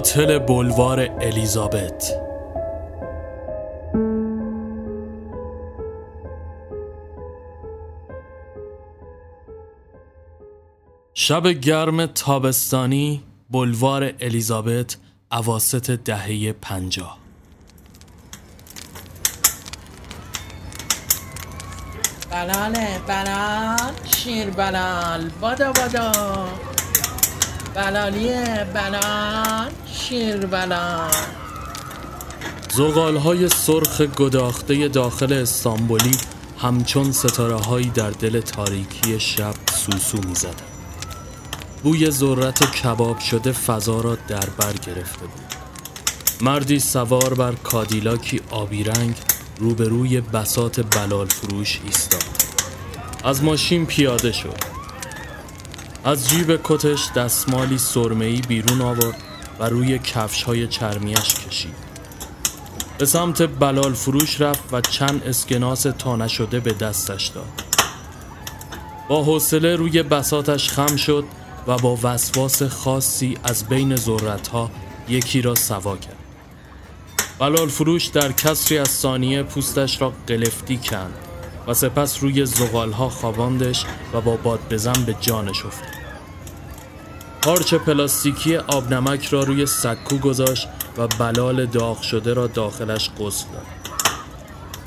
قاتل بلوار الیزابت. شب گرم تابستانی بلوار الیزابت اواسط دهه پنجاه. بلاله بلال شیر بلال بادا بادا بلالیه بلال شیر بلال. زغال های سرخ گداخته داخل استانبولی همچون ستاره هایی در دل تاریکی شب سوسو می زدن. بوی ذرت کباب شده فضا را در بر گرفته بود. مردی سوار بر کادیلاکی آبی رنگ روبروی بسات بلال فروش ایستاد. از ماشین پیاده شد. از جیب کتش دستمالی سرمهی بیرون آورد و روی کفش های چرمیش کشید. به سمت بلال فروش رفت و چند اسکناس تا نشده به دستش داد. با حوصله روی بساتش خم شد و با وسواس خاصی از بین ها یکی را سوا کرد. بلال فروش در کسری از ثانیه پوستش را قلفتی کند. و سپس روی ها خواباندش و با باد بزن به جانش افتاد پارچه پلاستیکی آب نمک را روی سکو گذاشت و بلال داغ شده را داخلش غسل داد.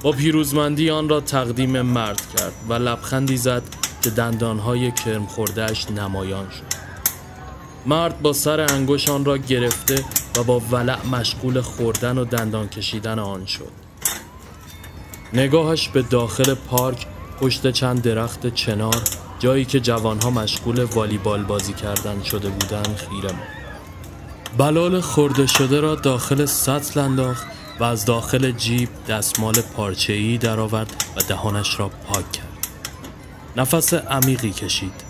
با پیروزمندی آن را تقدیم مرد کرد و لبخندی زد که دندانهای کرم خوردهش نمایان شد. مرد با سر انگوش آن را گرفته و با ولع مشغول خوردن و دندان کشیدن آن شد. نگاهش به داخل پارک پشت چند درخت چنار جایی که جوانها مشغول والیبال بازی کردن شده بودند خیره بلال خورده شده را داخل سطل انداخت و از داخل جیب دستمال پارچه‌ای درآورد و دهانش را پاک کرد. نفس عمیقی کشید.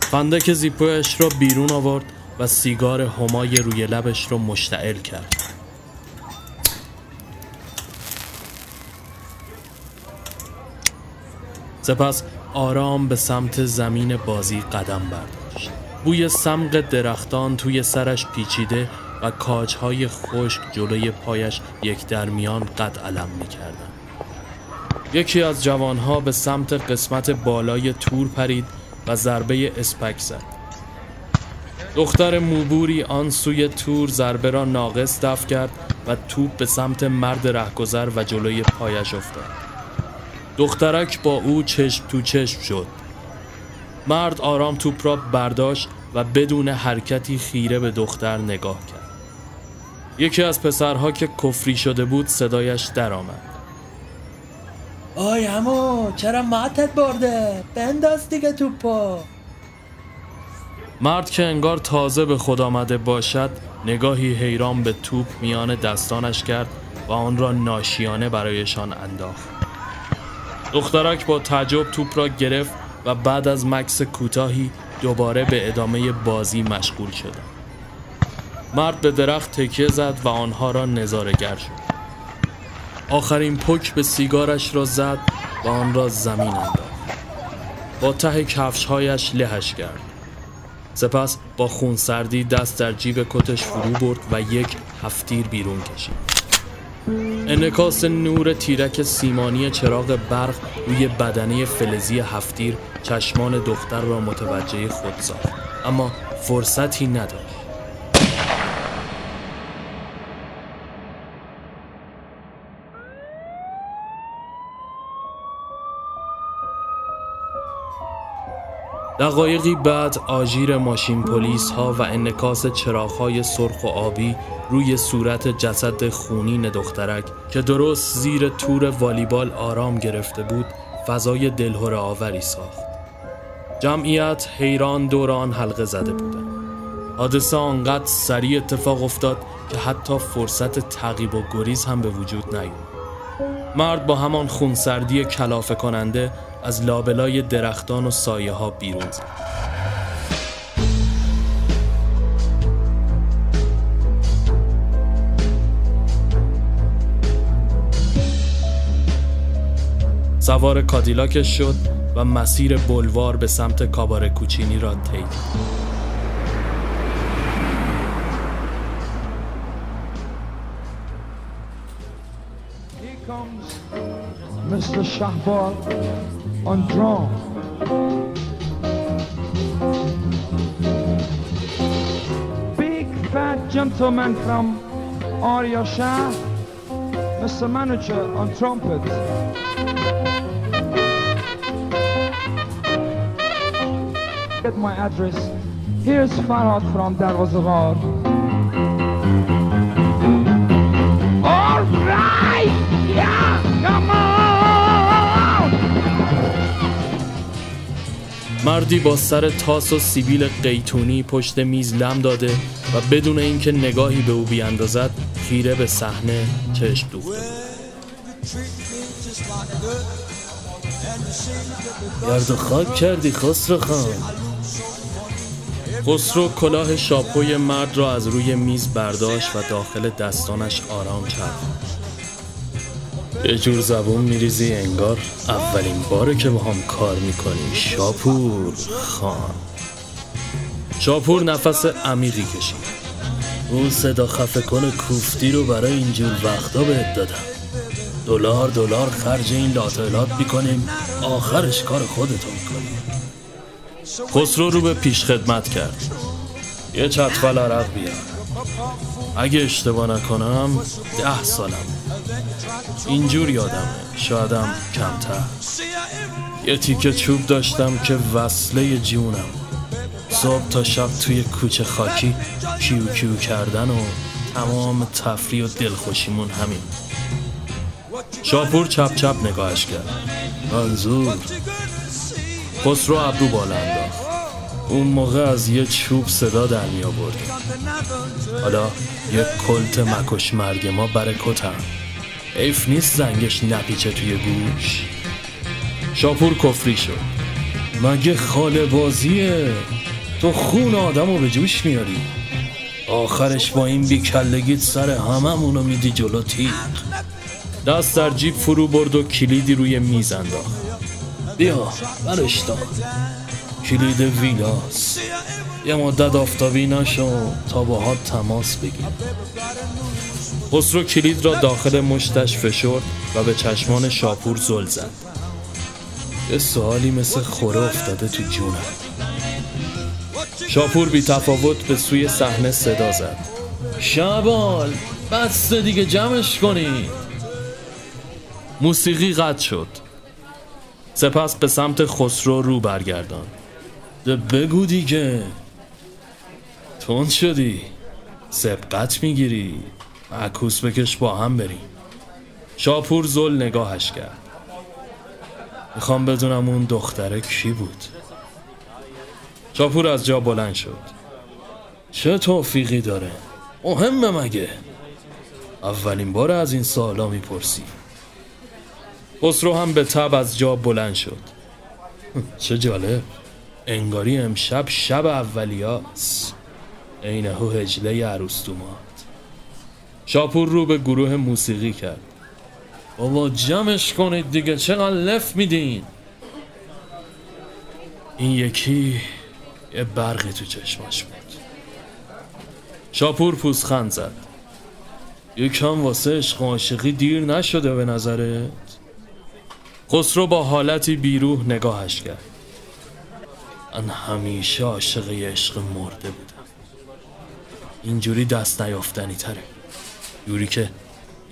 فندک زیپویش را بیرون آورد و سیگار همای روی لبش را مشتعل کرد. سپس آرام به سمت زمین بازی قدم برداشت. بوی سمق درختان توی سرش پیچیده و کاجهای خشک جلوی پایش یک درمیان قد علم می کردن. یکی از جوانها به سمت قسمت بالای تور پرید و ضربه اسپک زد. دختر موبوری آن سوی تور ضربه را ناقص دفع کرد و توپ به سمت مرد رهگذر و جلوی پایش افتاد. دخترک با او چشم تو چشم شد. مرد آرام توپ را برداشت و بدون حرکتی خیره به دختر نگاه کرد. یکی از پسرها که کفری شده بود صدایش درآمد. آی همو چرا ماتت برده؟ بنداز دیگه توپو. مرد که انگار تازه به خود آمده باشد نگاهی حیران به توپ میان دستانش کرد و آن را ناشیانه برایشان انداخت. دخترک با تعجب توپ را گرفت و بعد از مکس کوتاهی دوباره به ادامه بازی مشغول شد. مرد به درخت تکیه زد و آنها را نظارگر شد. آخرین پک به سیگارش را زد و آن را زمین انداخت. با ته کفشهایش لهش کرد. سپس با خونسردی دست در جیب کتش فرو برد و یک هفتیر بیرون کشید. انکاس نور تیرک سیمانی چراغ برق روی بدنه فلزی هفتیر چشمان دختر را متوجه خود ساخت. اما فرصتی نداشت. دقایقی بعد آژیر ماشین پلیس ها و انکاس چراغ های سرخ و آبی روی صورت جسد خونین دخترک که درست زیر تور والیبال آرام گرفته بود فضای دلهور آوری ساخت. جمعیت حیران دوران حلقه زده بودند حادثه آنقدر سریع اتفاق افتاد که حتی فرصت تعقیب و گریز هم به وجود نیومد مرد با همان خونسردی کلافه کننده از لابلای درختان و سایه ها بیرون زد سوار کادیلاکش شد و مسیر بلوار به سمت کابار کوچینی را طی Mr. شهبال On drum. Big fat gentleman from Arya Shah, Mr. Manager on trumpet. Get my address. Here's Farhad from Darwazagar. مردی با سر تاس و سیبیل قیتونی پشت میز لم داده و بدون اینکه نگاهی به او بیاندازد خیره به صحنه چشم دوخته گرد و خاک کردی خسرو خان. خسرو کلاه شاپوی مرد را از روی میز برداشت و داخل دستانش آرام کرد یه جور زبون میریزی انگار اولین باره که با هم کار می‌کنی شاپور خان. شاپور نفس عمیقی کشید. اون صدا خفه کن کوفتی رو برای اینجور وقتا بهت دادم. دلار دلار خرج این لاطلات می‌کنیم. آخرش کار خودتو می‌کنیم. خسرو رو به پیش خدمت کرد. یه چطفل عرق بیار. اگه اشتباه نکنم ده سالم. اینجور یادمه. شایدم کمتر. یه تیکه چوب داشتم که وصله جونم صبح تا شب توی کوچه خاکی کیو کیو کردن و تمام تفریح و دلخوشیمون همین. شاپور چپ چپ نگاهش کرد. منظور. خسرو ابرو بالا انداخت. اون موقع از یه چوب صدا در می آوردیم حالا یه کلت مکش مرگ ما برای کتم. حیف نیست زنگش نپیچه توی گوش. شاپور کفری شد. مگه خاله بازیه؟ تو خون آدم رو به جوش میاری. آخرش با این بیکلگیت سر هممونو میدی جلو تیغ. دست در جیب فرو برد و کلیدی روی میز انداخت. بیا برش دار کلید ویلاس. یه مدت آفتابی نشو تا باهات تماس بگیر خسرو کلید را داخل مشتش فشرد و به چشمان شاپور زل زد. یه سوالی مثل خوره افتاده تو جونم. شاپور بی تفاوت به سوی صحنه صدا زد. شبال بس دیگه جمعش کنید موسیقی قطع شد. سپس به سمت خسرو رو برگردان ده بگو دیگه. تون شدی. سبقت می‌گیری. عکوس بکش با هم بریم. شاپور زل نگاهش کرد. می‌خوام بدونم اون دختره کی بود. شاپور از جا بلند شد. چه توفیقی داره؟ مهمه مگه؟ اولین بار از این سالا می‌پرسی. خسرو هم به تب از جا بلند شد. چه جالب. انگاری امشب شب اولیاست. اینه هجله عروس دومات شاپور رو به گروه موسیقی کرد. بابا جمعش کنید دیگه چقدر لف میدین؟ این یکی یه برقی تو چشماش بود. شاپور پوزخند زد. یکم واسه عشق و عاشقی دیر نشده به نظرت؟ خسرو با حالتی بیروح نگاهش کرد. من همیشه عاشق یه عشق مرده بودم. اینجوری دست نیافتنی تره. جوری که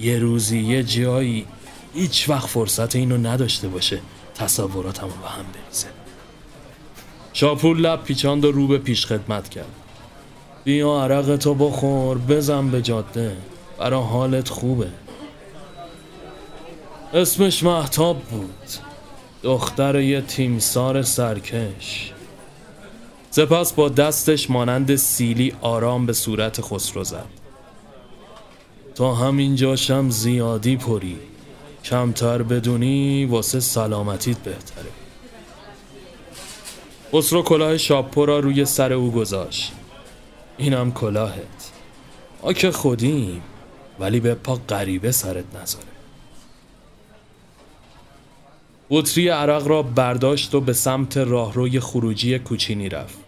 یه روزی یه جایی هیچ وقت فرصت اینو نداشته باشه تصوراتمو به هم بریزه. شاپور لب پیچاند و رو به پیش خدمت کرد. بیا عرق تو بخور بزن به جاده. برا حالت خوبه. اسمش محتاب بود. دختر یه تیمسار سرکش. سپس با دستش مانند سیلی آرام به صورت خسرو زد. تا همین جاشم زیادی پری کمتر بدونی واسه سلامتیت بهتره. خسرو کلاه شاپو را روی سر او گذاشت. اینم کلاهت. ما که خودیم ولی به پا غریبه سرت نذاره. بطری عرق را برداشت و به سمت راهروی خروجی کوچینی رفت.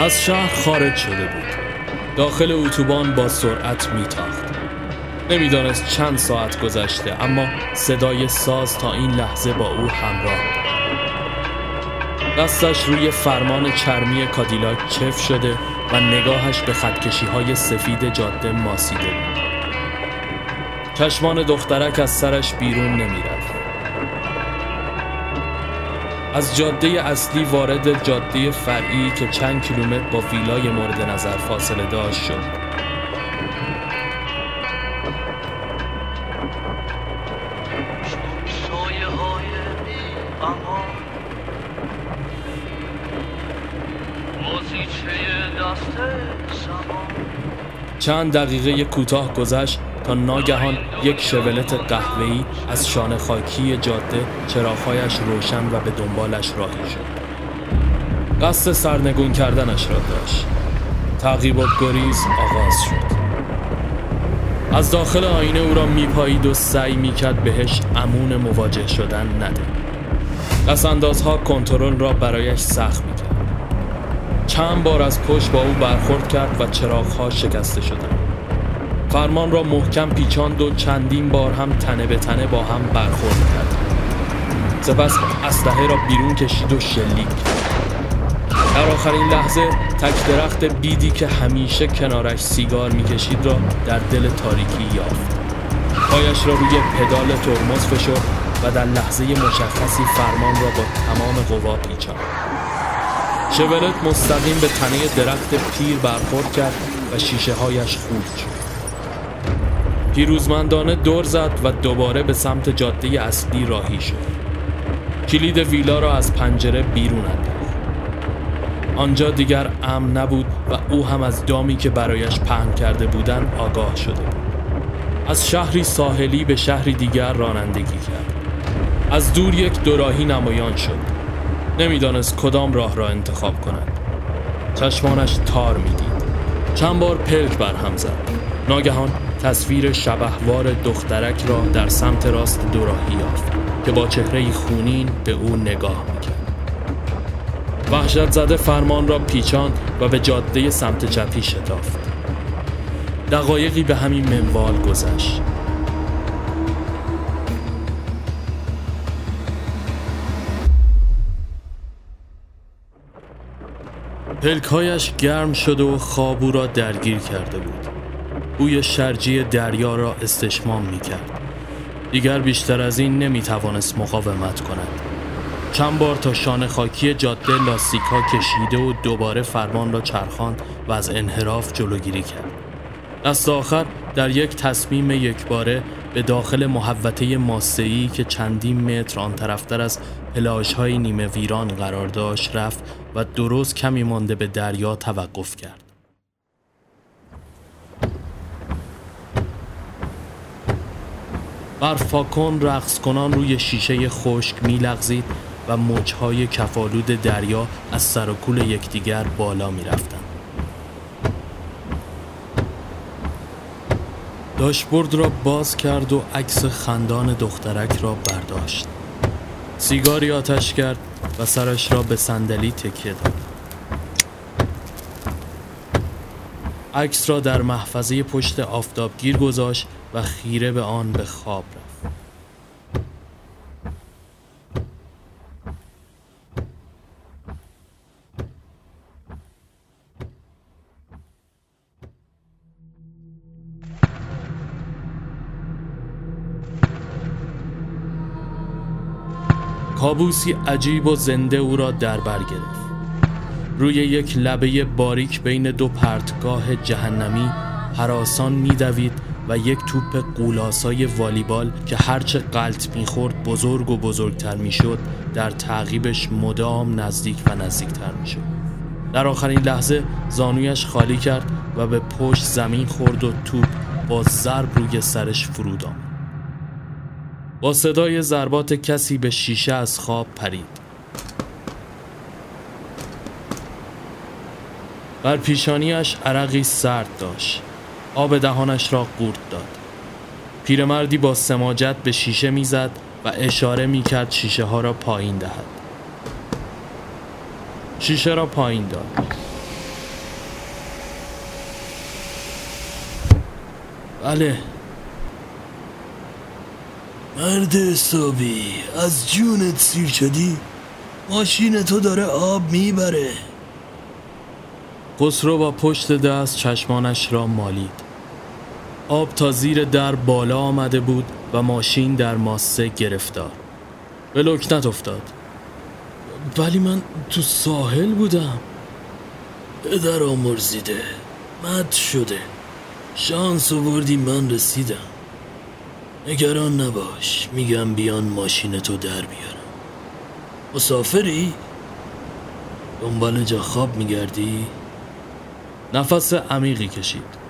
از شهر خارج شده بود. داخل اتوبان با سرعت میتاخت. نمی‌دانست چند ساعت گذشته اما صدای ساز تا این لحظه با او همراه بود. دستش روی فرمان چرمی کادیلاک چف شده و نگاهش به خطکشی های سفید جاده ماسیده بود. چشمان دخترک از سرش بیرون نمی‌رفت. از جاده اصلی وارد جاده فرعی که چند کیلومتر با ویلای مورد نظر فاصله داشت شد. چند دقیقه کوتاه گذشت. ناگهان یک شولت قهوه‌ای از شانه خاکی جاده چراغهایش روشن و به دنبالش راهی شد قصد سرنگون کردنش را داشت. تعقیب و گریز آغاز شد. از داخل آینه او را میپایید و سعی می‌کرد بهش امون مواجه شدن نده. پس اندازها کنترل را برایش سخت می‌کرد. چند بار از پشت با او برخورد کرد و چراغها شکسته شدند. فرمان را محکم پیچاند و چندین بار هم تنه به تنه با هم برخورد کرد. سپس اسلحه را بیرون کشید و شلیک. در آخرین لحظه تک درخت بیدی که همیشه کنارش سیگار می‌کشید را در دل تاریکی یافت. پایش را روی پدال ترمز فشرد و در لحظه مشخصی فرمان را با تمام قوا پیچاند. شولت مستقیم به تنه درخت پیر برخورد کرد و شیشه هایش خورد شد. پیروزمندانه دور زد و دوباره به سمت جاده اصلی راهی شد. کلید ویلا را از پنجره بیرون انداخت. آنجا دیگر امن نبود و او هم از دامی که برایش پهن کرده بودند آگاه شده از شهری ساحلی به شهری دیگر رانندگی کرد. از دور یک دوراهی نمایان شد. نمی‌دانست کدام راه را انتخاب کند. چشمانش تار می‌دید. چند بار پلک بر هم زد. ناگهان تصویر شبهوار دخترک را در سمت راست دوراهی یافت که با چهره خونین به او نگاه می‌کرد. وحشت زده فرمان را پیچاند و به جاده سمت چپی شتافت. دقایقی به همین منوال گذشت. پلکهایش گرم شده و خواب را درگیر کرده بود. بوی شرجی دریا را استشمام می کرد دیگر بیشتر از این نمی توانست مقاومت کند. چند بار تا شانه خاکی جاده لاستیک کشیده و دوباره فرمان را چرخاند و از انحراف جلوگیری کرد. دست آخر در یک تصمیم یکباره به داخل محوطه ماسه‌ای که چندین متر آن طرفتر از پلاژهای نیمه ویران قرار داشت رفت و درست کمی مانده به دریا توقف کرد. برفاکن رقص کنان روی شیشه خشک میلغزید و موجهای کفالود دریا از سر و کول یکدیگر بالا می رفتن. داشبورد را باز کرد و عکس خندان دخترک را برداشت سیگاری آتش کرد و سرش را به صندلی تکیه داد عکس را در محفظه پشت آفتابگیر گذاشت و خیره به آن به خواب رفت. کابوسی عجیب و زنده او را در بر گرفت. روی یک لبه باریک بین دو پرتگاه جهنمی حراسان میدوید و یک توپ قولاسای والیبال که هرچه قلط می‌خورد بزرگ و بزرگتر می‌شد در تعقیبش مدام نزدیک و نزدیکتر می‌شد. در آخرین لحظه زانویش خالی کرد و به پشت زمین خورد و توپ با ضرب روی سرش فرود آمد. با صدای ضربات کسی به شیشه از خواب پرید. بر پیشانیش عرقی سرد داشت. آب دهانش را قورت داد. پیرمردی با سماجت به شیشه می‌زد و اشاره می‌کرد شیشه ها را پایین دهد. شیشه را پایین داد. بله. مرد حسابی از جونت سیر شدی؟ ماشین تو داره آب می‌بره. خسرو با پشت دست چشمانش را مالید. آب تا زیر در بالا آمده بود و ماشین در ماسه گرفتار. به لکنت افتاد. ولی من تو ساحل بودم. پدر آمرزیده. مد شده. شانس آوردی من رسیدم. نگران نباش. میگم بیان ماشین تو در بیارم. مسافری؟ دنبال جا خواب میگردی؟ نفس عمیقی کشید.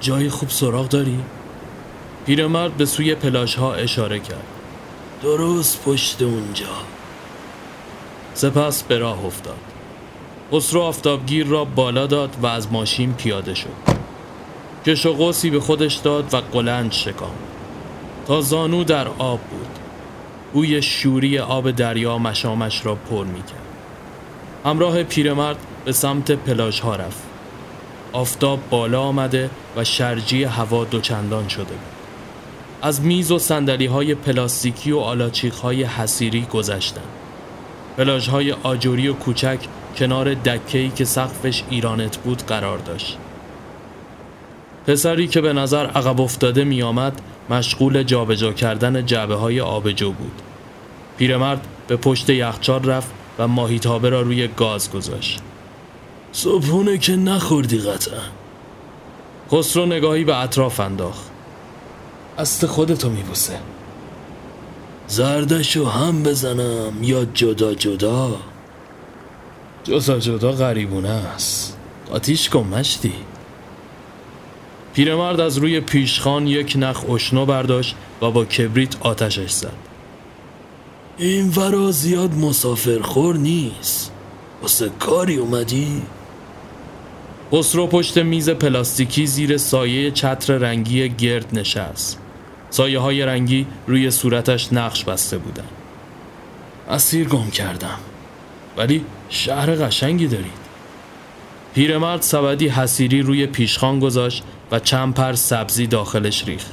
جای خوب سراغ داری؟ پیرمرد به سوی پلاژ ها اشاره کرد. درست پشت اونجا. سپس به راه افتاد. خسرو آفتابگیر را بالا داد و از ماشین پیاده شد. کش و قوسی به خودش داد و قلنج شکام تا زانو در آب بود. بوی شوری آب دریا مشامش را پر می کرد همراه پیرمرد به سمت پلاژ ها رفت. آفتاب بالا آمده و شرجی هوا دوچندان شده بود. از میز و سندلی های پلاستیکی و آلاچیق های حسیری گذشتند. پلاژ های آجوری و کوچک کنار دکه‌ای که سقفش ایرانت بود قرار داشت. پسری که به نظر عقب افتاده می آمد مشغول جابجا کردن جعبه های آبجو بود. پیرمرد به پشت یخچال رفت و ماهیتابه را روی گاز گذاشت. صبحونه که نخوردی قطعا. خسرو نگاهی به اطراف انداخت. است خودتو میبوسه. زردشو هم بزنم یا جدا جدا؟ جدا جدا غریبونه است. آتیش کن مشتی پیرمرد از روی پیشخان یک نخ اشنو برداشت و با کبریت آتشش زد. این ورا زیاد مسافرخور نیست. واسه کاری اومدی؟ خسرو پشت میز پلاستیکی زیر سایه چتر رنگی گرد نشست. سایه های رنگی روی صورتش نقش بسته بودن. اسیر گم کردم. ولی شهر قشنگی دارید. پیرمرد سبدی حسیری روی پیشخان گذاشت و چند پر سبزی داخلش ریخت.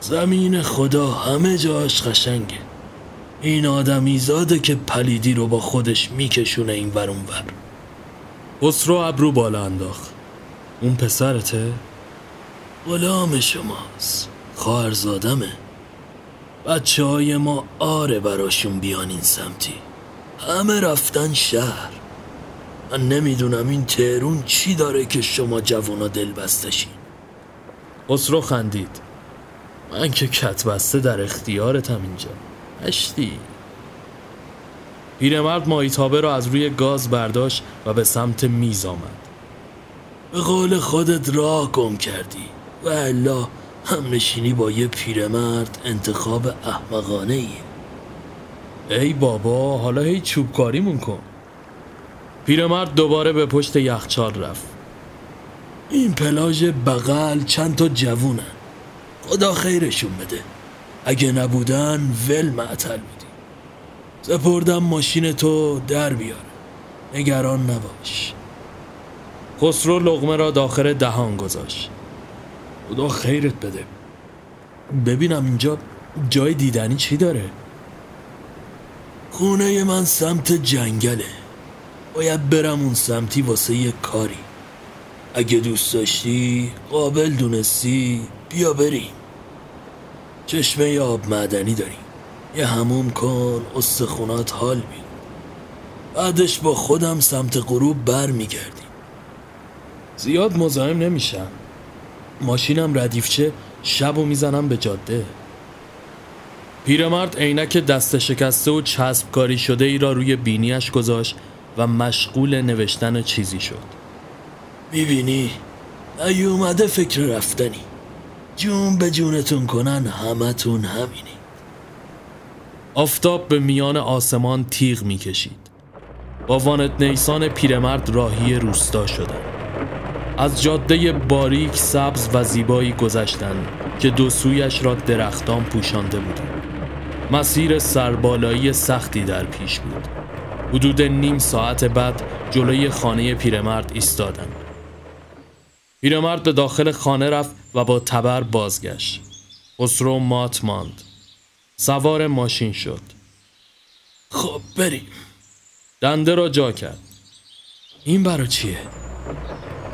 زمین خدا همه جاش قشنگه. این آدمی زاده که پلیدی رو با خودش میکشونه این ور. خسرو ابرو بالا انداخت. اون پسرته؟ غلام شماست. خواهرزادمه. بچه های ما آره براشون بیان این سمتی. همه رفتن شهر. من نمی‌دونم این تهرون چی داره که شما جوانا دل بستشین. خسرو خندید. من که کت بسته در اختیارتم اینجا. اشتی پیرمرد ماهیتابه را از روی گاز برداشت و به سمت میز آمد. به قول خودت راه گم کردی. و الا هم نشینی با یه پیرمرد انتخاب احمقانه ایه ای بابا حالا هی چوبکاریمون کن. پیرمرد دوباره به پشت یخچال رفت. این پلاژ بغل چند تا جوونن خدا خیرشون بده. اگه نبودن ول معطل سپردم ماشین تو در بیاره نگران نباش. خسرو لغمه را داخل دهان گذاشت. خدا خیرت بده. ببینم اینجا جای دیدنی چی داره؟ خونه من سمت جنگله. باید برم اون سمتی واسه یه کاری. اگه دوست داشتی قابل دونستی بیا بریم. چشمه آب معدنی داریم. یه هموم کن استخونات حال بید بعدش با خودم سمت غروب بر میگردیم. زیاد مزاحم نمیشم. ماشینم ردیفچه شب و می‌زنم به جاده. پیرمرد عینک دست شکسته و چسب کاری شده ای را روی بینیش گذاشت و مشغول نوشتن چیزی شد. می‌بینی؟ ای اومده فکر رفتنی. جون به جونتون کنن همتون همینی. آفتاب به میان آسمان تیغ می‌کشید. با وانت نیسان پیرمرد راهی روستا شدند. از جاده باریک سبز و زیبایی گذشتند که دو سویش را درختان پوشانده بودند. مسیر سربالایی سختی در پیش بود. حدود نیم ساعت بعد جلوی خانه پیرمرد ایستادند. پیرمرد به داخل خانه رفت و با تبر بازگشت. خسرو مات ماند. سوار ماشین شد خب بریم دنده را جا کرد این برا چیه؟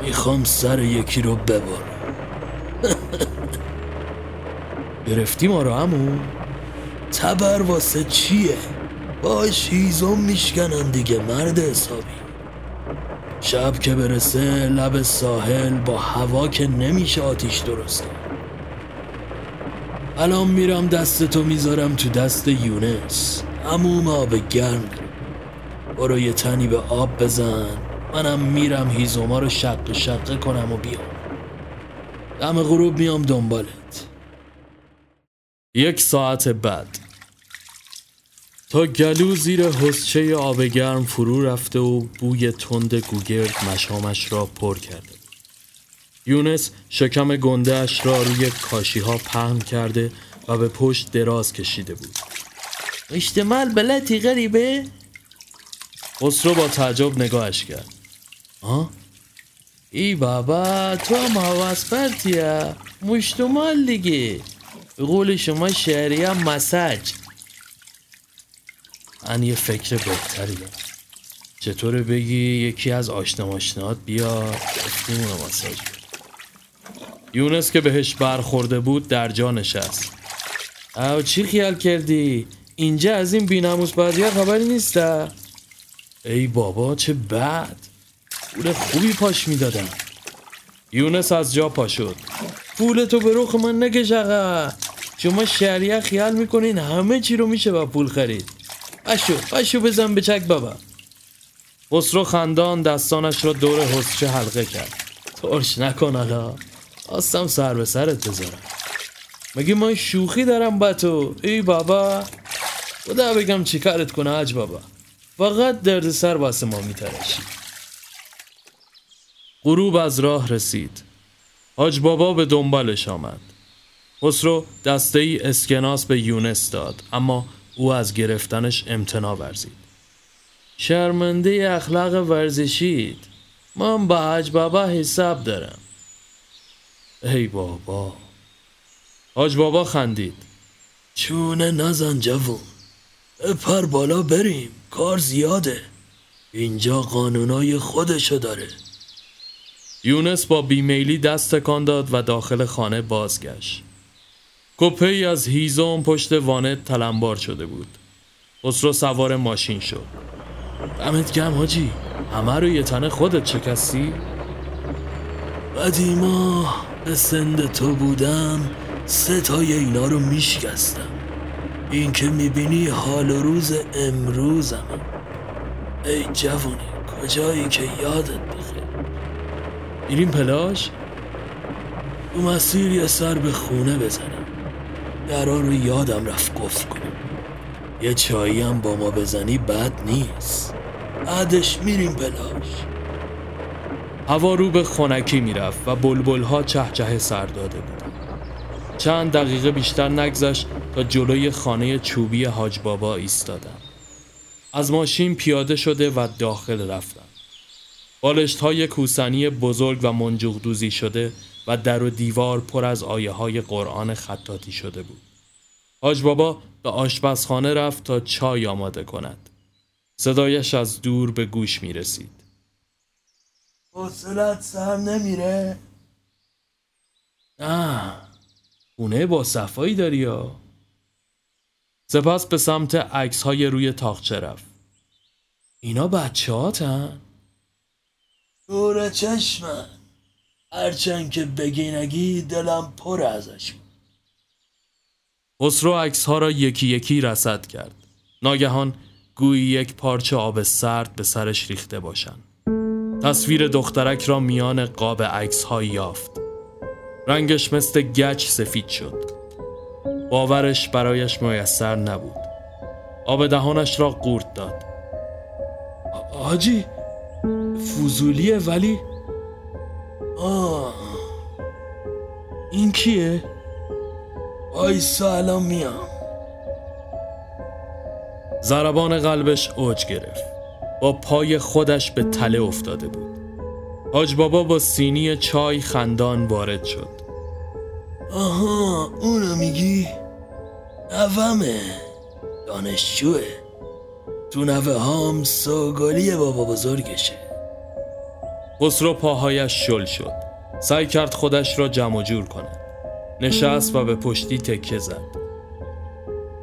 می‌خوام سر یکی رو ببارم گرفتی ما رو همون تبر واسه چیه؟ باش هیزم میشکنن دیگه مرد حسابی شب که برسه لب ساحل با هوا که نمیشه آتیش درست کرد. الان میرم دستتو می‌ذارم تو دست یونس. هموم آب گرم. برو یه تنی به آب بزن. منم میرم هیزوما رو شق شقه کنم و بیام. دم غروب میام دنبالت. یک ساعت بعد. تا گلو زیر حسچه آب گرم فرو رفته و بوی تند گوگرد مشامش را پر کرده. یونس شکم گندهش را روی کاشی ها پهن کرده و به پشت دراز کشیده بود. اشتمال بلدی غریبه؟ خسرو با تعجب نگاهش کرد. آه؟ ای بابا تو هم حواس پرتیه. مشتمال دیگه. به قول شما شهری هم مسج من یه فکر بهتری دارم. چطوره بگی یکی از آشنا ماشنات بیاد ماساژ بده یونس که بهش برخورده بود در جا نشست. او چی خیال کردی؟ اینجا از این بیناموس بازی خبری نیسته ای بابا چه بد! پول خوبی پاش می‌دادم یونس از جا پا شد. پول تو به رخ من نکش آقا. شما شهریه خیال می‌کنین همه چی رو میشه با پول خرید. بشو بشو بزن به چک بابا. خسرو خندان دستانش را دور حسچه حلقه کرد. ترش نکن آقا. خواستم سر به سرت بذارم. مگه من شوخی دارم با تو؟ ای بابا. خدا بگم چی کارت کنه حج بابا. فقط درد سر واسه ما میترشی غروب از راه رسید. حاج بابا به دنبالش آمد. خسرو دسته ای اسکناس به یونس داد اما او از گرفتنش امتنا ورزید. شرمنده اخلاق ورزشید. من با حج بابا حساب دارم. ای بابا. حاج بابا خندید. چونه نزن جوون. پر بالا بریم. کار زیاده. اینجا قانونای خودشو داره. یونس با بیمیلی دست تکان داد و داخل خانه بازگشت. کپه ای از هیزم پشت وانت تلمبار شده بود. خسرو سوار ماشین شد. دمت گم حاجی همه رو یه تنه خودت شکستی؟ قدیما به سند تو بودم سه تای اینا رو میشکستم. این که می‌بینی حال و روز امروزم ای جوونی کجایی که یادت بخیر؟ میریم پلاش؟ تو مسیر یه سر به خونه بزنم. درا رو یادم رفت قفل کنم. یه چایی هم با ما بزنی بد نیست. بعدش میریم پلاش. هوا رو به خنکی می‌رفت و بلبلها چه چه سر داده بود. چند دقیقه بیشتر نگذشت تا جلوی خانه چوبی حاج بابا ایستادم از ماشین پیاده شده و داخل رفتم بالشت های کوسنی بزرگ و منجوق دوزی شده و در و دیوار پر از آیه های قرآن خطاطی شده بود. حاج بابا به آشپزخانه رفت تا چای آماده کند. صدایش از دور به گوش می رسید حوصلت سر نمیره؟ نه. خونه با صفایی داری یا؟ سپس به سمت عکس های روی تاقچه رفت. اینا بچه هاتن؟ دور چشمن هرچند که بگی نگی دلم پر ازش خسرو عکس ها را یکی یکی رسد کرد. ناگهان گویی یک پارچه آب سرد به سرش ریخته باشند. تصویر دخترک را میان قاب عکس یافت. رنگش مثل گچ سفید شد. باورش برایش میسر نبود. آب دهانش را قورت داد. آجی فوزولیه ولی آه این کیه؟ آیسا الان میام. زربان قلبش اوج گرفت. با پای خودش به تله افتاده بود. حاج بابا با سینی چای خندان وارد شد. آها اونو میگی؟ نومه دانشجوه. تو نوه هام سوگلی بابا بزرگشه. خسرو پاهایش شل شد. سعی کرد خودش را جمع جور کند. نشست و به پشتی تکه زد.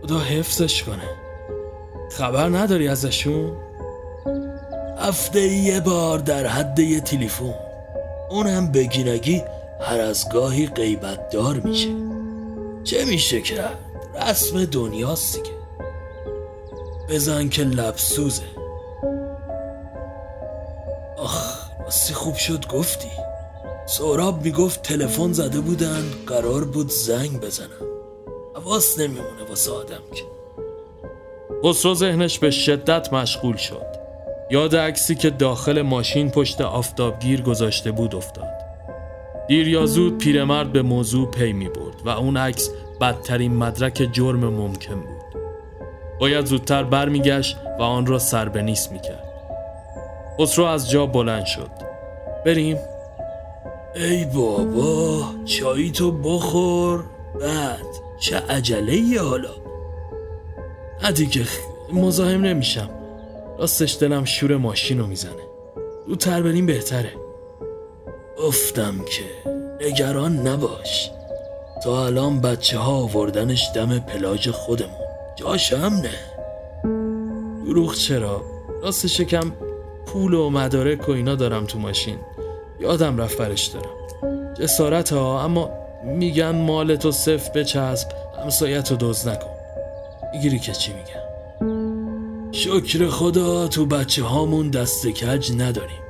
خدا حفظش کنه. خبر نداری ازشون؟ هفته یه بار در حد یه تلفن اونم بگیرگی هر از گاهی غیبت دار میشه. چه میشه کرد رسم دنیاست دیگه. بزن که لبسوزه. آخ راستی خوب شد گفتی. سهراب می‌گفت تلفن زده بودن قرار بود زنگ بزنم حواس نمیمونه واسه آدم که. خسرو ذهنش به شدت مشغول شد. یاد عکسی که داخل ماشین پشت آفتابگیر گذاشته بود افتاد. دیر یا زود پیرمرد به موضوع پی می برد و اون عکس بدترین مدرک جرم ممکن بود. باید زودتر برمیگشت و آن را سر به نیست می‌کرد خسرو از جا بلند شد. بریم. ای بابا چایی تو بخور. بعد چه عجله ای حالا خ- مزاحم نمیشم. راستش دلم شور ماشین رو می‌زنه. زودتر بریم بهتره. گفتم که نگران نباش. تا الان بچه ها آوردنش دم پلاژ خودمون. جاش امنه. دروغ چرا؟ راستش کم پول و مدارک و اینا دارم تو ماشین. یادم رفت برش دارم. جسارت ها اما میگن مالتو صف بچسب همسایت رو دوز نکن. می‌گیری که چی میگم شکر خدا تو بچه هامون دست کج نداریم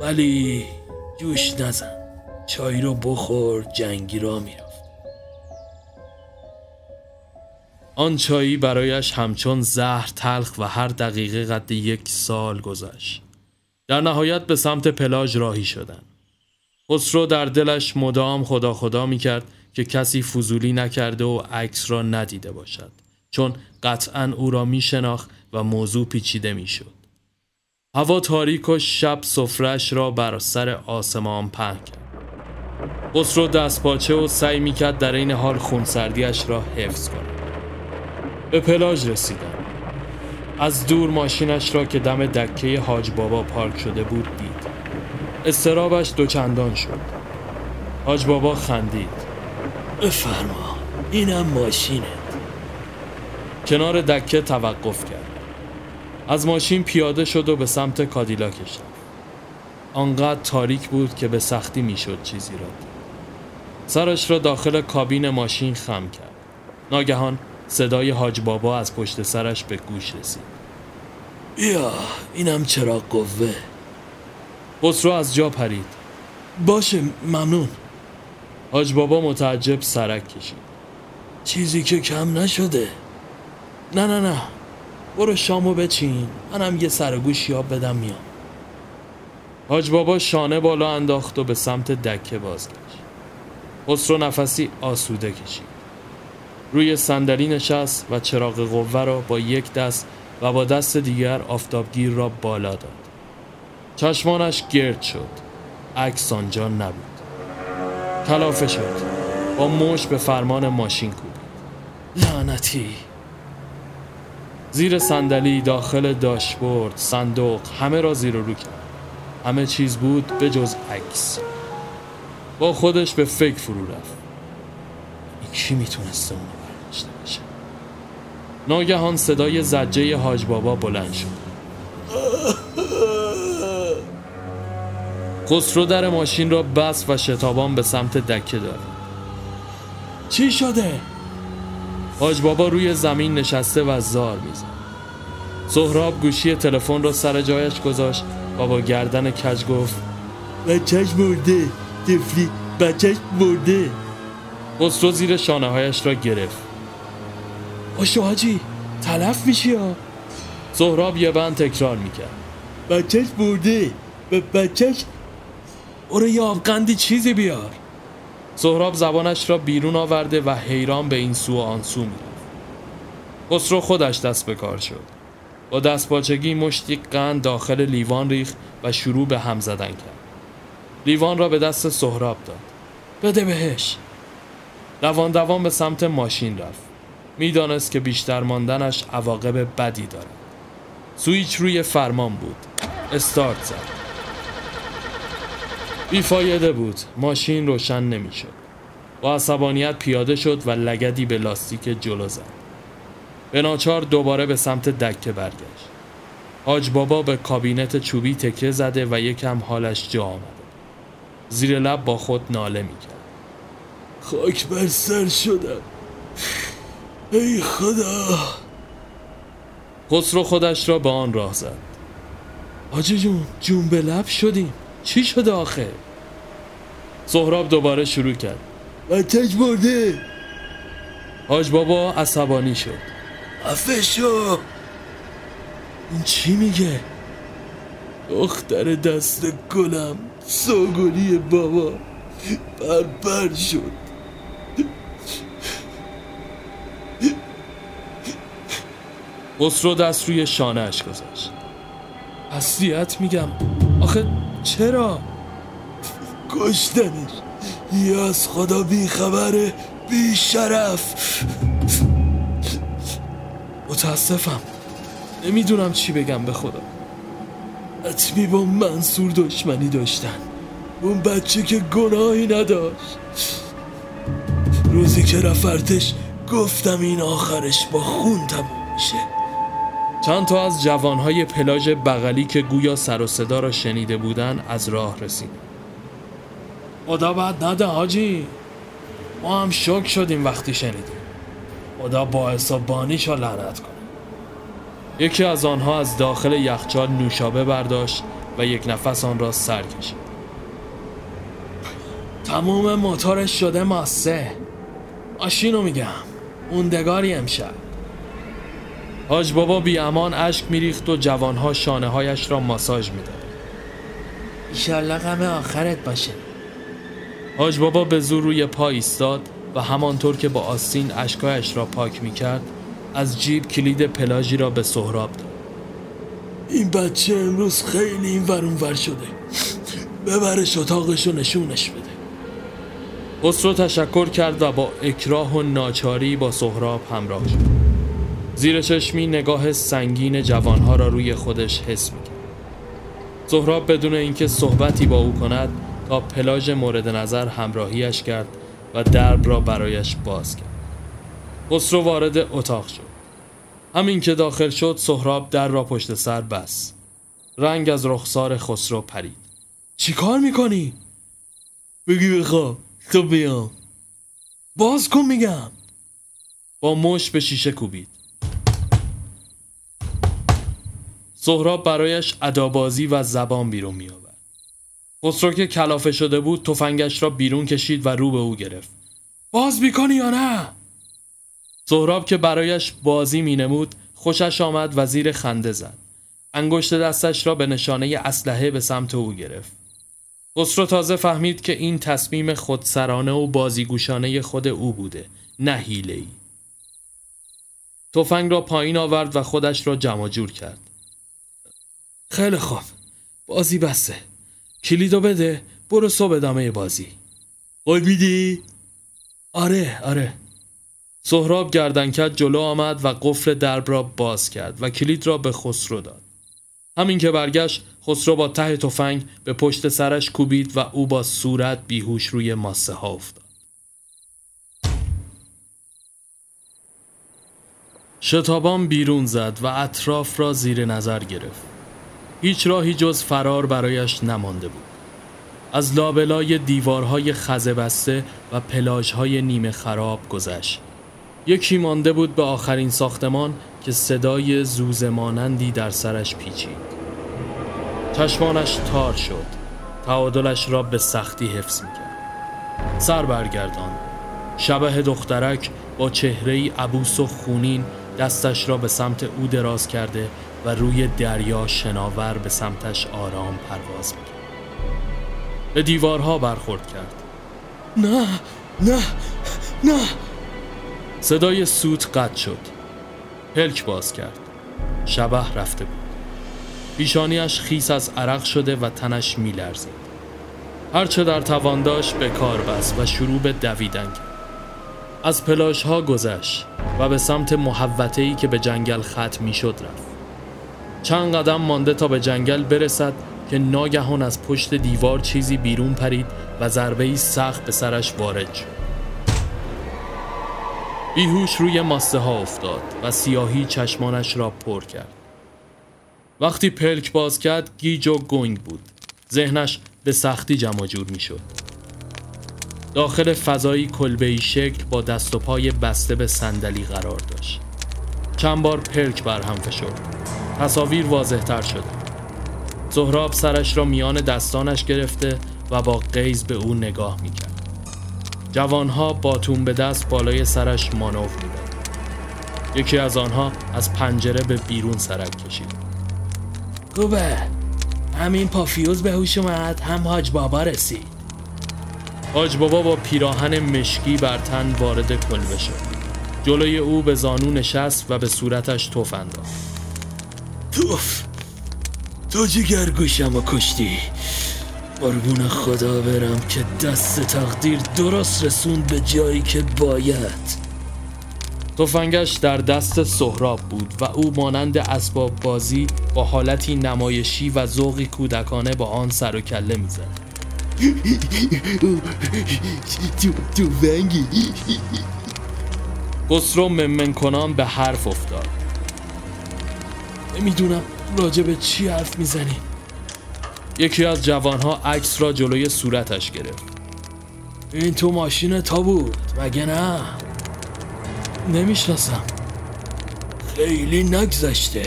ولی جوش نزن چای رو بخور جنگی را می‌رفت آن چایی برایش همچون زهر تلخ و هر دقیقه قد یک سال گذشت. در نهایت به سمت پلاژ راهی شدند. خسرو در دلش مدام خدا خدا می کرد که کسی فضولی نکرده و عکس را ندیده باشد چون قطعا او را می شناخت و موضوع پیچیده می شد. هوا تاریک و شب سفرش را بر سر آسمان پهن کرد. خسرو دست پاچه و سعی می کرد در این حال خونسردیش را حفظ کند. به پلاژ رسیدم از دور ماشینش را که دم دکه حاج بابا پارک شده بود دید استرابش دوچندان شد حاج بابا خندید بفرما اینم ماشینت کنار دکه توقف کرد. از ماشین پیاده شد و به سمت کادیلاکش رفت آنقدر تاریک بود که به سختی می‌شد چیزی را دید. سرش را داخل کابین ماشین خم کرد. ناگهان صدای حاج بابا از پشت سرش به گوش رسید. بیا اینم چرا قوه؟ خسرو از جا پرید. باشه ممنون. حاج بابا متعجب سرک کشید. چیزی که کم نشده. نه نه نه. برو شامو بچین. منم یه سرگوش یاب بدم میام. حاج بابا شانه بالا انداخت و به سمت دکه بازگشت. خسرو نفسی آسوده کشید. روی صندلی نشست و چراغ قوه را با یک دست و با دست دیگر آفتابگیر را بالا داد. چشمانش گرد شد. عکس آنجا نبود. کلافه شد. با مش به فرمان ماشین کوبید. لعنتی. زیر صندلی داخل داشبورد صندوق همه را زیر و رو کرد. همه چیز بود به جز عکس. با خودش به فکر فرو رفت. این کی می‌تونسته اونو برداشته باشه؟ ناگهان صدای زجه حاج بابا بلند شد. خسرو در ماشین را بست و شتابان به سمت دکه داد. چی شده؟ حاج بابا روی زمین نشسته و زار می‌زد. سهراب گوشی تلفن را سر جایش گذاشت. و با گردن کج گفت بچهش مرده تفلی بچهش مرده. خسرو زیر شانه هایش را گرفت. باشو حاجی تلف میشی ها؟ سهراب یه بند تکرار می‌کرد. بچهش مرده و بچهش برو یه آبقندی چیزی بیار. سهراب زبانش را بیرون آورده و حیران به این سو و آن سو می‌رفت خسرو خودش دست به کار شد. با دستپاچگی مشتی قند داخل لیوان ریخت و شروع به هم زدن کرد. لیوان را به دست سهراب داد. بده بهش. روان دوان به سمت ماشین رفت. می‌دانست که بیشتر ماندنش عواقب بدی دارد. سویچ روی فرمان بود. استارت زد. بیفایده بود. ماشین روشن نمی‌شد. با عصبانیت پیاده شد و لگدی به لاستیک جلو زد. به ناچار دوباره به سمت دکه برگشت. حاج بابا به کابینت چوبی تکه زده و یکم حالش جا آمده. زیر لب با خود ناله می‌کرد. خاک بر سر شدم. ای خدا. خسرو خودش را به آن راه زد. حاجی جون جون به لب شدیم. چی شده آخه؟ سهراب دوباره شروع کرد. بچهش برده حاج بابا عصبانی شد. عفه شو. این چی میگه؟ دختر دست گلم سوگلی بابا. بربر شد. خسرو دست روی شانهش گذاشت. اصلیت میگم آخه چرا؟ کشتنش. یه از خدا بی خبره بی شرف. متاسفم. نمی‌دونم چی بگم به خدا. حتمی با منصور دشمنی داشتن. اون بچه که گناهی نداشت. روزی که رفرتش گفتم این آخرش با خون تموم میشه. چند تا از جوانهای پلاژ بغلی که گویا سر و صدا را شنیده بودن از راه رسید. خدا بعد نده حاجی. ما هم شک شدیم وقتی شنیدیم. خدا با حسابانیش لعنت کنه. یکی از آنها از داخل یخچال نوشابه برداشت و یک نفس آن را سر کشید. تموم موتورش شده ماسه ماشینو میگم. موندگاری امشب. حاج بابا بی امان اشک میریخت و جوانها شانه هایش را ماساژ می‌داد. ایشالله غم آخرت باشه. حاج بابا به زور روی پا ایستاد و همانطور که با آستین اشکایش را پاک می‌کرد از جیب کلید پلاژی را به سهراب داد. این بچه امروز خیلی این ور ور شده. ببرش اتاقش و نشونش بده. خسرو تشکر کرد و با اکراه و ناچاری با سهراب همراه شد. زیر چشمی نگاه سنگین جوانها را روی خودش حس می‌کرد. سهراب بدون اینکه صحبتی با او کند تا پلاژ مورد نظر همراهیش کرد و درب را برایش باز کرد. خسرو وارد اتاق شد. همین که داخل شد سهراب در را پشت سر بس رنگ از رخسار خسرو پرید. چی کار می‌کنی؟ بگی بخواب تو بیام باز کن میگم. با مش به شیشه کوبید. سهراب برایش ادابازی و زبان بیرون می آورد. خسرو که کلافه شده بود تفنگش را بیرون کشید و رو به او گرفت. باز می‌کنی یا نه؟ سهراب که برایش بازی می نمود خوشش آمد و زیر خنده زد. انگشت دستش را به نشانه اسلحه به سمت او گرفت. خسرو تازه فهمید که این تصمیم خودسرانه و بازیگوشانه خود او بوده نه ای. تفنگ را پایین آورد و خودش را جمع جور کرد. خیلی خوب. بازی بسته. کلیدو بده. برو صبح ادامه بازی. قول میدی؟ آره آره. سهراب گردنکت جلو آمد و قفل درب را باز کرد و کلید را به خسرو داد. همین که برگشت خسرو با ته تفنگ به پشت سرش کوبید و او با صورت بیهوش روی ماسه ها افتاد. شتابان بیرون زد و اطراف را زیر نظر گرفت. هیچ راهی جز فرار برایش نمانده بود. از لابلای دیوارهای خزه بسته و پلاژهای نیمه خراب گذشت. یکی مانده بود به آخرین ساختمان که صدای زوزمانندی در سرش پیچید. چشمانش تار شد. تعادلش را به سختی حفظ می‌کرد. سر برگردان. شبه دخترک با چهره عبوس و خونین دستش را به سمت او دراز کرده و روی دریا شناور به سمتش آرام پرواز می‌کرد. به دیوارها برخورد کرد. نه نه نه. صدای سوت قطع شد. پلک باز کرد. شبه رفته بود. پیشانیش خیس از عرق شده و تنش میلرزید. هرچه در توان داشت به کار بست و شروع به دویدن کرد. از پلاش ها گذشت و به سمت محوطه ای که به جنگل ختم می شد رفت. چند قدم مانده تا به جنگل برسد که ناگهان از پشت دیوار چیزی بیرون پرید و ضربه سخت به سرش وارد شد. بیهوش روی ماسته ها افتاد و سیاهی چشمانش را پر کرد. وقتی پلک باز کرد گیج و گنگ بود. ذهنش به سختی جمع جور می شد داخل فضایی کلبهی شکل با دست و پای بسته به صندلی قرار داشت. چند بار پلک بر هم فشرد. تصاویر واضح تر شده. زهراب سرش را میان دستانش گرفته و با قیز به او نگاه می‌کرد. جوانها باتون به دست بالای سرش مانوف می‌داد. یکی از آنها از پنجره به بیرون سرک کشید. خوبه. همین پافیوز به هوش اومد هم حاج بابا رسید. حاج بابا با پیراهن مشکی بر تن وارد کلبه شد. جلوی او به زانو نشست و به صورتش توف انداخت. توف. تو جگر گوشم و کشتی. قربون خدا برم که دست تقدیر درست رسوند به جایی که باید. تفنگش در دست سهراب بود و او مانند اسباب بازی با حالتی نمایشی و ذوقی کودکانه با آن سر و کله می‌زد. تو خسرو ممن کنان به حرف افتاد. نمی‌دونم راجع به چی حرف می‌زنی. یکی از جوانها عکس را جلوی صورتش گرفت. این تو ماشین تا بود مگه نه؟ نمی‌شناسم. خیلی نگذشته.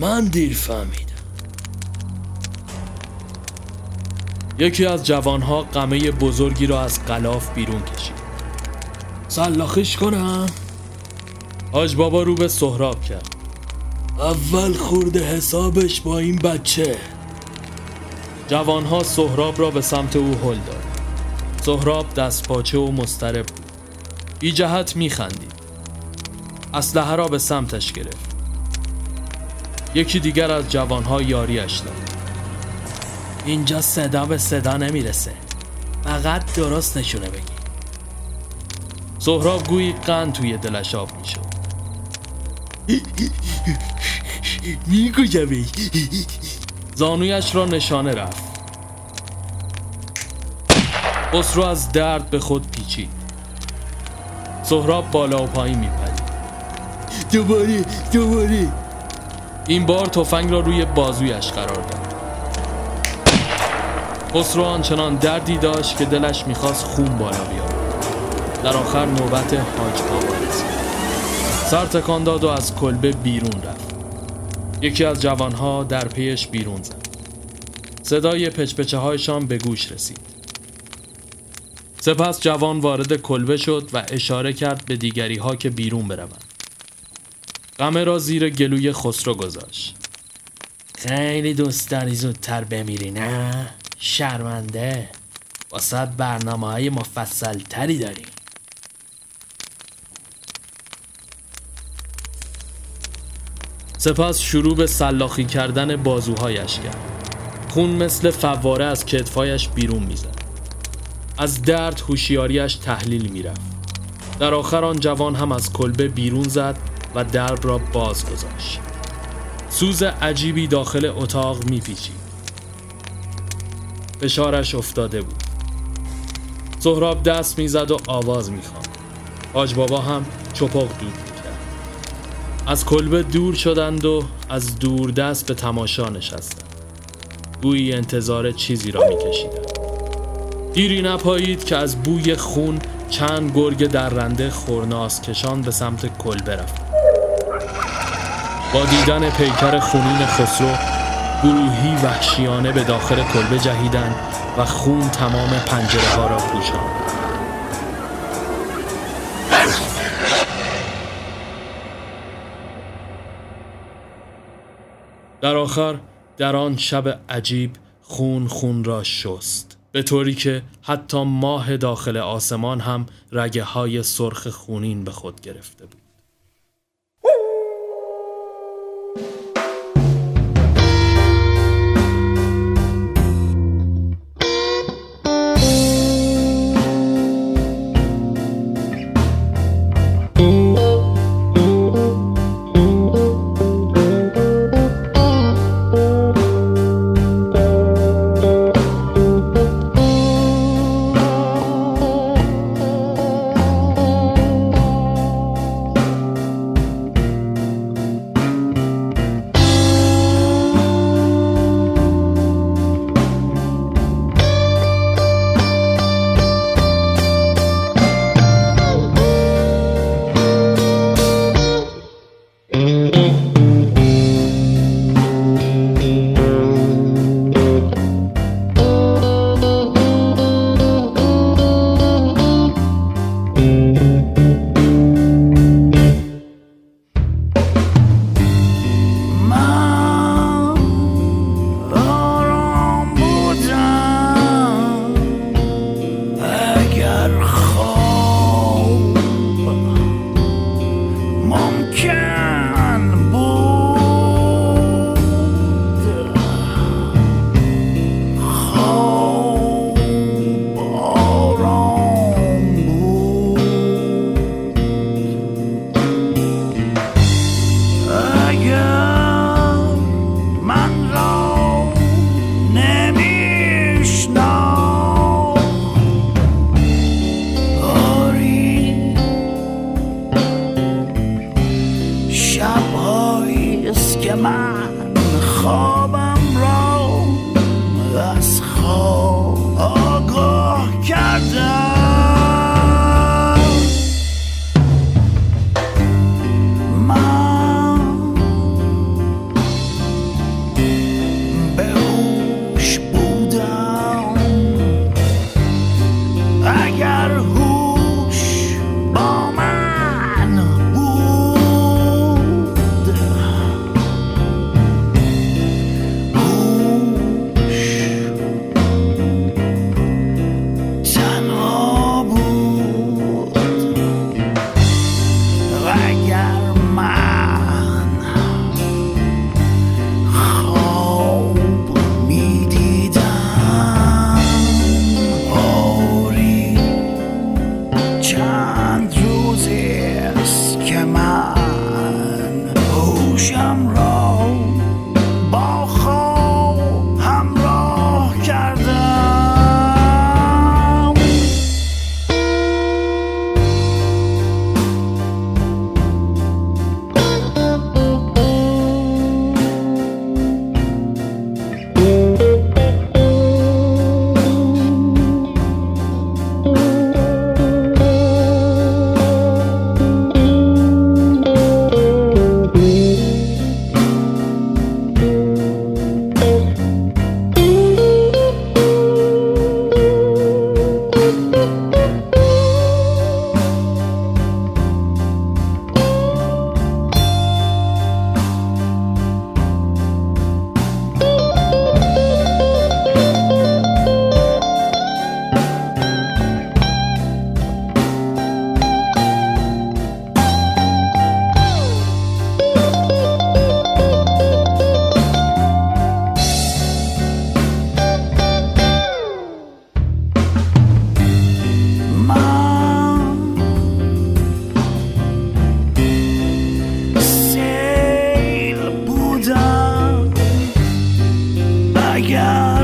من دیر فهمیدم. یکی از جوانها قمه بزرگی را از غلاف بیرون کشید. سلاخش کنم. حاج بابا رو به سهراب کرد. اول خورده حسابش با این بچه. جوانها سهراب را به سمت او هل داد. سهراب دست پاچه و مضطرب بود. بی جهت میخندید اسلحه را به سمتش گرفت. یکی دیگر از جوانها یاریش داد. اینجا صدا به صدا نمی‌رسه. فقط درست نشونه بگی. سهراب گویی قند توی دلش آب می‌شد. می‌گویم زانویش را نشانه رفت. خسرو از درد به خود پیچید. سهراب بالا و پایین میپرید. دوباره دوباره. این بار تفنگ را روی بازویش قرار داد. خسرو آنچنان دردی داشت که دلش می‌خواست خون بالا بیاد در آخر نوبت حاج بابا رسید. سر تکان داد و از کلبه بیرون رفت. یکی از جوانها در پیش بیرون زد. صدای پچپچه هایشان به گوش رسید. سپس جوان وارد کلبه شد و اشاره کرد به دیگری ها که بیرون بروند. قمه را زیر گلوی خسرو گذاشت. خیلی دوست داری زودتر بمیری نه؟ شرمنده. واسه برنامه های مفصل تری داریم سپس شروع به سلاخی کردن بازوهایش کرد. خون مثل فواره از کتفایش بیرون می‌زد. از درد هوشیاریش تحلیل می‌رفت. در آخر آن جوان هم از کلبه بیرون زد و درب را باز گذاشت. سوز عجیبی داخل اتاق میپیچید. فشارش افتاده بود. سهراب دست می‌زد و آواز می‌خواند. حاج بابا هم چپاق دود. از کلبه دور شدند و از دور دست به تماشا نشستند. گویی انتظار چیزی را میکشیدند. دیری نپایید که از بوی خون چند گرگ درنده خورناس کشان به سمت کلبه رفت. با دیدن پیکر خونین خسرو گروهی وحشیانه به داخل کلبه جهیدند و خون تمام پنجره ها را پوشاند. در آخر در آن شب عجیب خون خون را شست. به طوری که حتی ماه داخل آسمان هم رگه های سرخ خونین به خود گرفته بود. go.